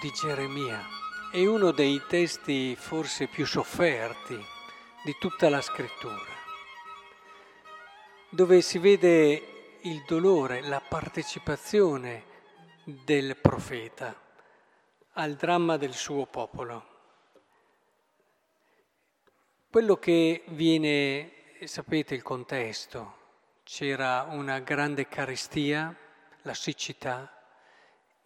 di Geremia è uno dei testi forse più sofferti di tutta la scrittura, dove si vede il dolore, la partecipazione del profeta al dramma del suo popolo. Quello che viene, sapete il contesto, c'era una grande carestia, la siccità,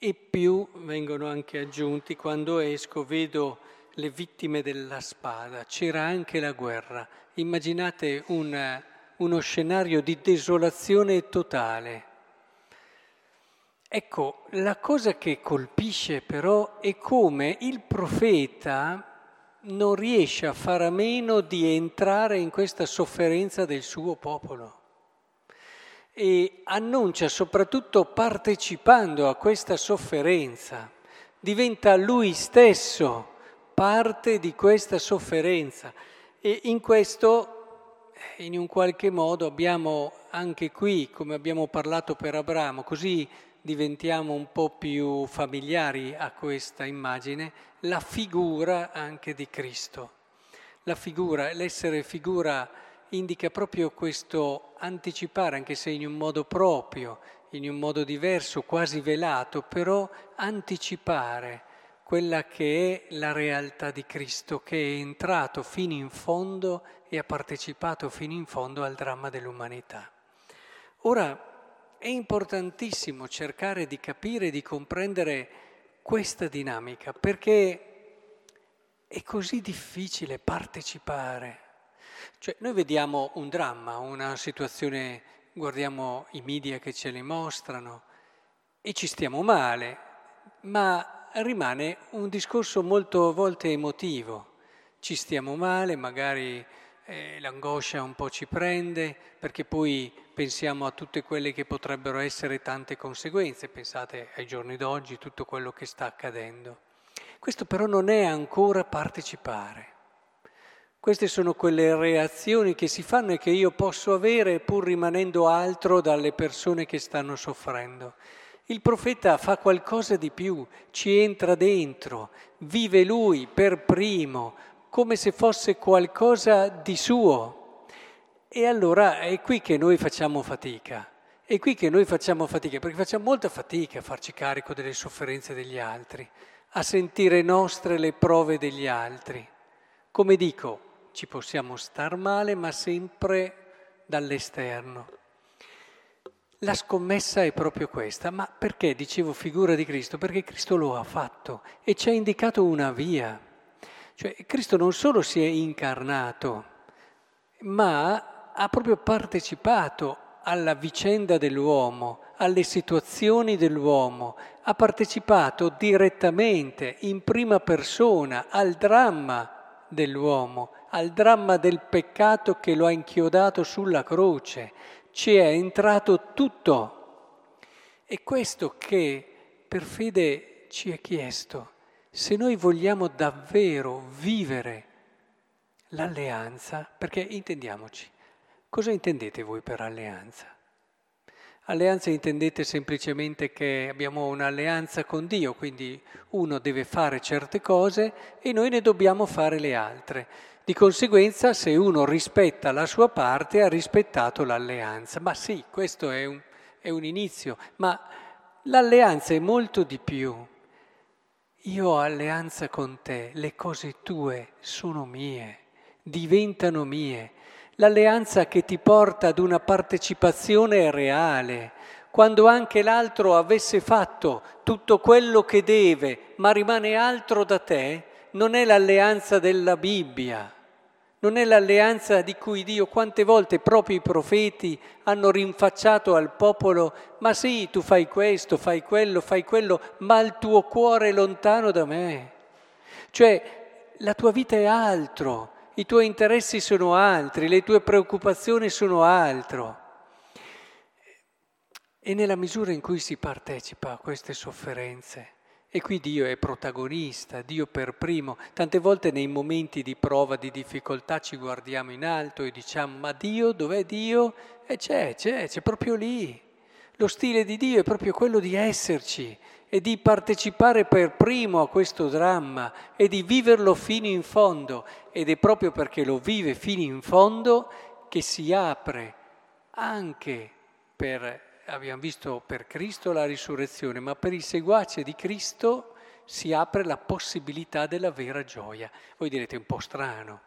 e più vengono anche aggiunti quando esco vedo le vittime della spada, c'era anche la guerra. Immaginate un, uno scenario di desolazione totale. Ecco, la cosa che colpisce però è come il profeta non riesce a fare a meno di entrare in questa sofferenza del suo popolo e annuncia soprattutto partecipando a questa sofferenza, diventa lui stesso parte di questa sofferenza e in questo in un qualche modo abbiamo anche qui, come abbiamo parlato per Abramo, così diventiamo un po' più familiari a questa immagine, la figura anche di Cristo. La figura, l'essere figura indica proprio questo anticipare, anche se in un modo proprio, in un modo diverso, quasi velato, però anticipare quella che è la realtà di Cristo, che è entrato fino in fondo e ha partecipato fino in fondo al dramma dell'umanità. Ora è importantissimo cercare di capire, di comprendere questa dinamica, perché è così difficile partecipare cioè, noi vediamo un dramma, una situazione, guardiamo i media che ce le mostrano e ci stiamo male, ma rimane un discorso molto volte emotivo. Ci stiamo male, magari eh, l'angoscia un po' ci prende, perché poi pensiamo a tutte quelle che potrebbero essere tante conseguenze, pensate ai giorni d'oggi, tutto quello che sta accadendo. Questo però non è ancora partecipare. Queste sono quelle reazioni che si fanno e che io posso avere pur rimanendo altro dalle persone che stanno soffrendo. Il profeta fa qualcosa di più, ci entra dentro, vive lui per primo, come se fosse qualcosa di suo. E allora è qui che noi facciamo fatica. È qui che noi facciamo fatica, perché facciamo molta fatica a farci carico delle sofferenze degli altri, a sentire nostre le prove degli altri. Come dico, ci possiamo star male, ma sempre dall'esterno. La scommessa è proprio questa, ma perché dicevo figura di Cristo? Perché Cristo lo ha fatto e ci ha indicato una via. Cioè Cristo non solo si è incarnato, ma ha proprio partecipato alla vicenda dell'uomo, alle situazioni dell'uomo, ha partecipato direttamente, in prima persona, al dramma dell'uomo, al dramma del peccato che lo ha inchiodato sulla croce. Ci è entrato tutto. E questo che per fede ci è chiesto. Se noi vogliamo davvero vivere l'alleanza, perché intendiamoci, cosa intendete voi per alleanza? Alleanza intendete semplicemente che abbiamo un'alleanza con Dio, quindi uno deve fare certe cose e noi ne dobbiamo fare le altre. Di conseguenza, se uno rispetta la sua parte, ha rispettato l'alleanza. Ma sì, questo è un, è un inizio, ma l'alleanza è molto di più. Io ho alleanza con te, le cose tue sono mie, diventano mie. L'alleanza che ti porta ad una partecipazione reale, quando anche l'altro avesse fatto tutto quello che deve, ma rimane altro da te, non è l'alleanza della Bibbia, non è l'alleanza di cui Dio quante volte proprio i profeti hanno rinfacciato al popolo, ma sì, tu fai questo, fai quello, fai quello, ma il tuo cuore è lontano da me. Cioè la tua vita è altro, i tuoi interessi sono altri, le tue preoccupazioni sono altro. E nella misura in cui si partecipa a queste sofferenze, e qui Dio è protagonista, Dio per primo. Tante volte nei momenti di prova, di difficoltà ci guardiamo in alto e diciamo ma Dio, dov'è Dio? E c'è, c'è, c'è proprio lì. Lo stile di Dio è proprio quello di esserci e di partecipare per primo a questo dramma e di viverlo fino in fondo. Ed è proprio perché lo vive fino in fondo che si apre anche per, abbiamo visto per Cristo la risurrezione, ma per i seguaci di Cristo si apre la possibilità della vera gioia. Voi direte un po' strano.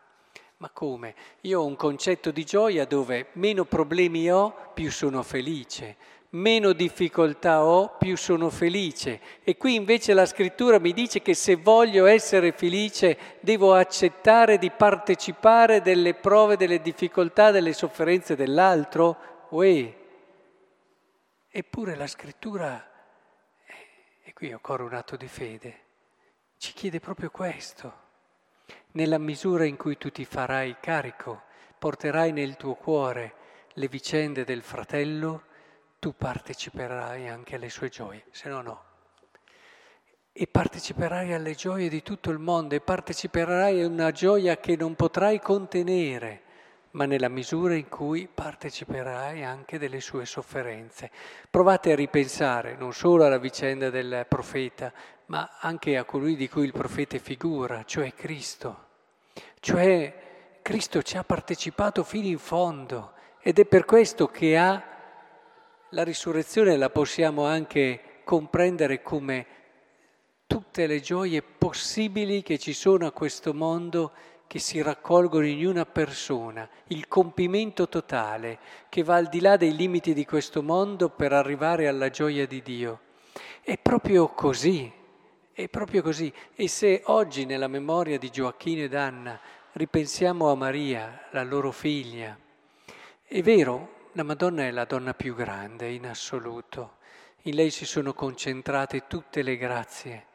Ma come? Io ho un concetto di gioia dove meno problemi ho, più sono felice, meno difficoltà ho, più sono felice. E qui invece la scrittura mi dice che se voglio essere felice devo accettare di partecipare delle prove, delle difficoltà, delle sofferenze dell'altro. Uè. Eppure la scrittura, e qui occorre un atto di fede, ci chiede proprio questo. Nella misura in cui tu ti farai carico, porterai nel tuo cuore le vicende del fratello, tu parteciperai anche alle sue gioie, se no no. E parteciperai alle gioie di tutto il mondo e parteciperai a una gioia che non potrai contenere, ma nella misura in cui parteciperai anche delle sue sofferenze. Provate a ripensare non solo alla vicenda del profeta, ma anche a colui di cui il profeta è figura, cioè Cristo. Cioè Cristo ci ha partecipato fino in fondo ed è per questo che ha la risurrezione la possiamo anche comprendere come tutte le gioie possibili che ci sono a questo mondo che si raccolgono in una persona, il compimento totale che va al di là dei limiti di questo mondo per arrivare alla gioia di Dio. È proprio così, è proprio così. E se oggi nella memoria di Gioacchino ed Anna ripensiamo a Maria, la loro figlia, è vero, la Madonna è la donna più grande in assoluto. In lei si sono concentrate tutte le grazie.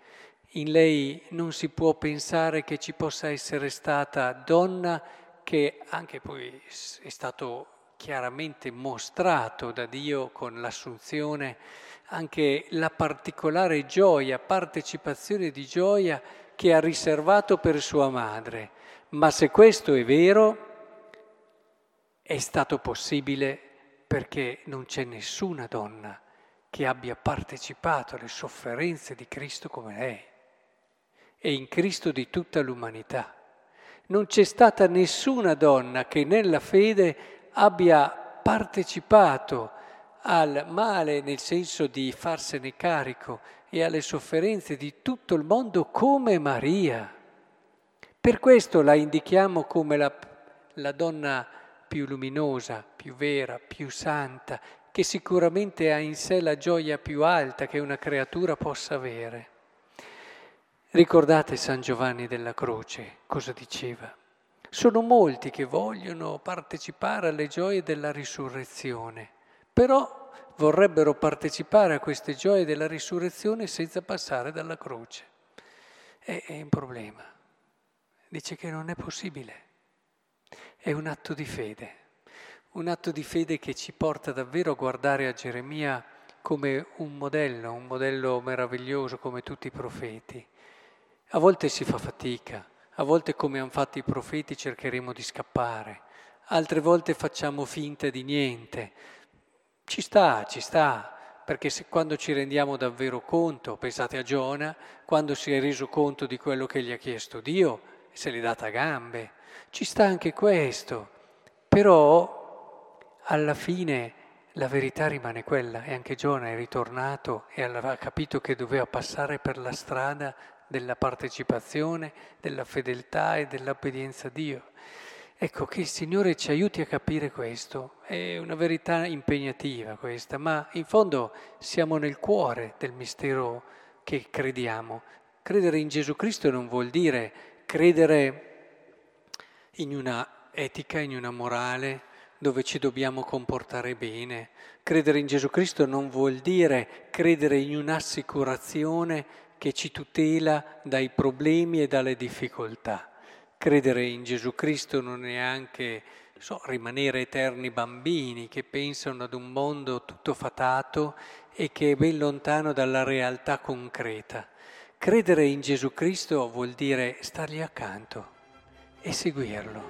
In lei non si può pensare che ci possa essere stata donna che anche poi è stato chiaramente mostrato da Dio con l'assunzione, anche la particolare gioia, partecipazione di gioia che ha riservato per sua madre. Ma se questo è vero, è stato possibile perché non c'è nessuna donna che abbia partecipato alle sofferenze di Cristo come lei e in Cristo di tutta l'umanità. Non c'è stata nessuna donna che nella fede abbia partecipato al male nel senso di farsene carico e alle sofferenze di tutto il mondo come Maria. Per questo la indichiamo come la, la donna più luminosa, più vera, più santa, che sicuramente ha in sé la gioia più alta che una creatura possa avere. Ricordate San Giovanni della Croce cosa diceva? Sono molti che vogliono partecipare alle gioie della risurrezione, però vorrebbero partecipare a queste gioie della risurrezione senza passare dalla croce. È, è un problema. Dice che non è possibile. È un atto di fede, un atto di fede che ci porta davvero a guardare a Geremia come un modello, un modello meraviglioso come tutti i profeti. A volte si fa fatica, a volte come hanno fatto i profeti cercheremo di scappare, altre volte facciamo finta di niente. Ci sta, ci sta, perché se, quando ci rendiamo davvero conto, pensate a Giona, quando si è reso conto di quello che gli ha chiesto Dio, se l'è data a gambe. Ci sta anche questo, però alla fine la verità rimane quella e anche Giona è ritornato e ha capito che doveva passare per la strada della partecipazione, della fedeltà e dell'obbedienza a Dio. Ecco che il Signore ci aiuti a capire questo, è una verità impegnativa questa, ma in fondo siamo nel cuore del mistero che crediamo. Credere in Gesù Cristo non vuol dire credere in una etica, in una morale dove ci dobbiamo comportare bene. Credere in Gesù Cristo non vuol dire credere in un'assicurazione che ci tutela dai problemi e dalle difficoltà. Credere in Gesù Cristo non è anche so, rimanere eterni bambini che pensano ad un mondo tutto fatato e che è ben lontano dalla realtà concreta. Credere in Gesù Cristo vuol dire stargli accanto e seguirlo.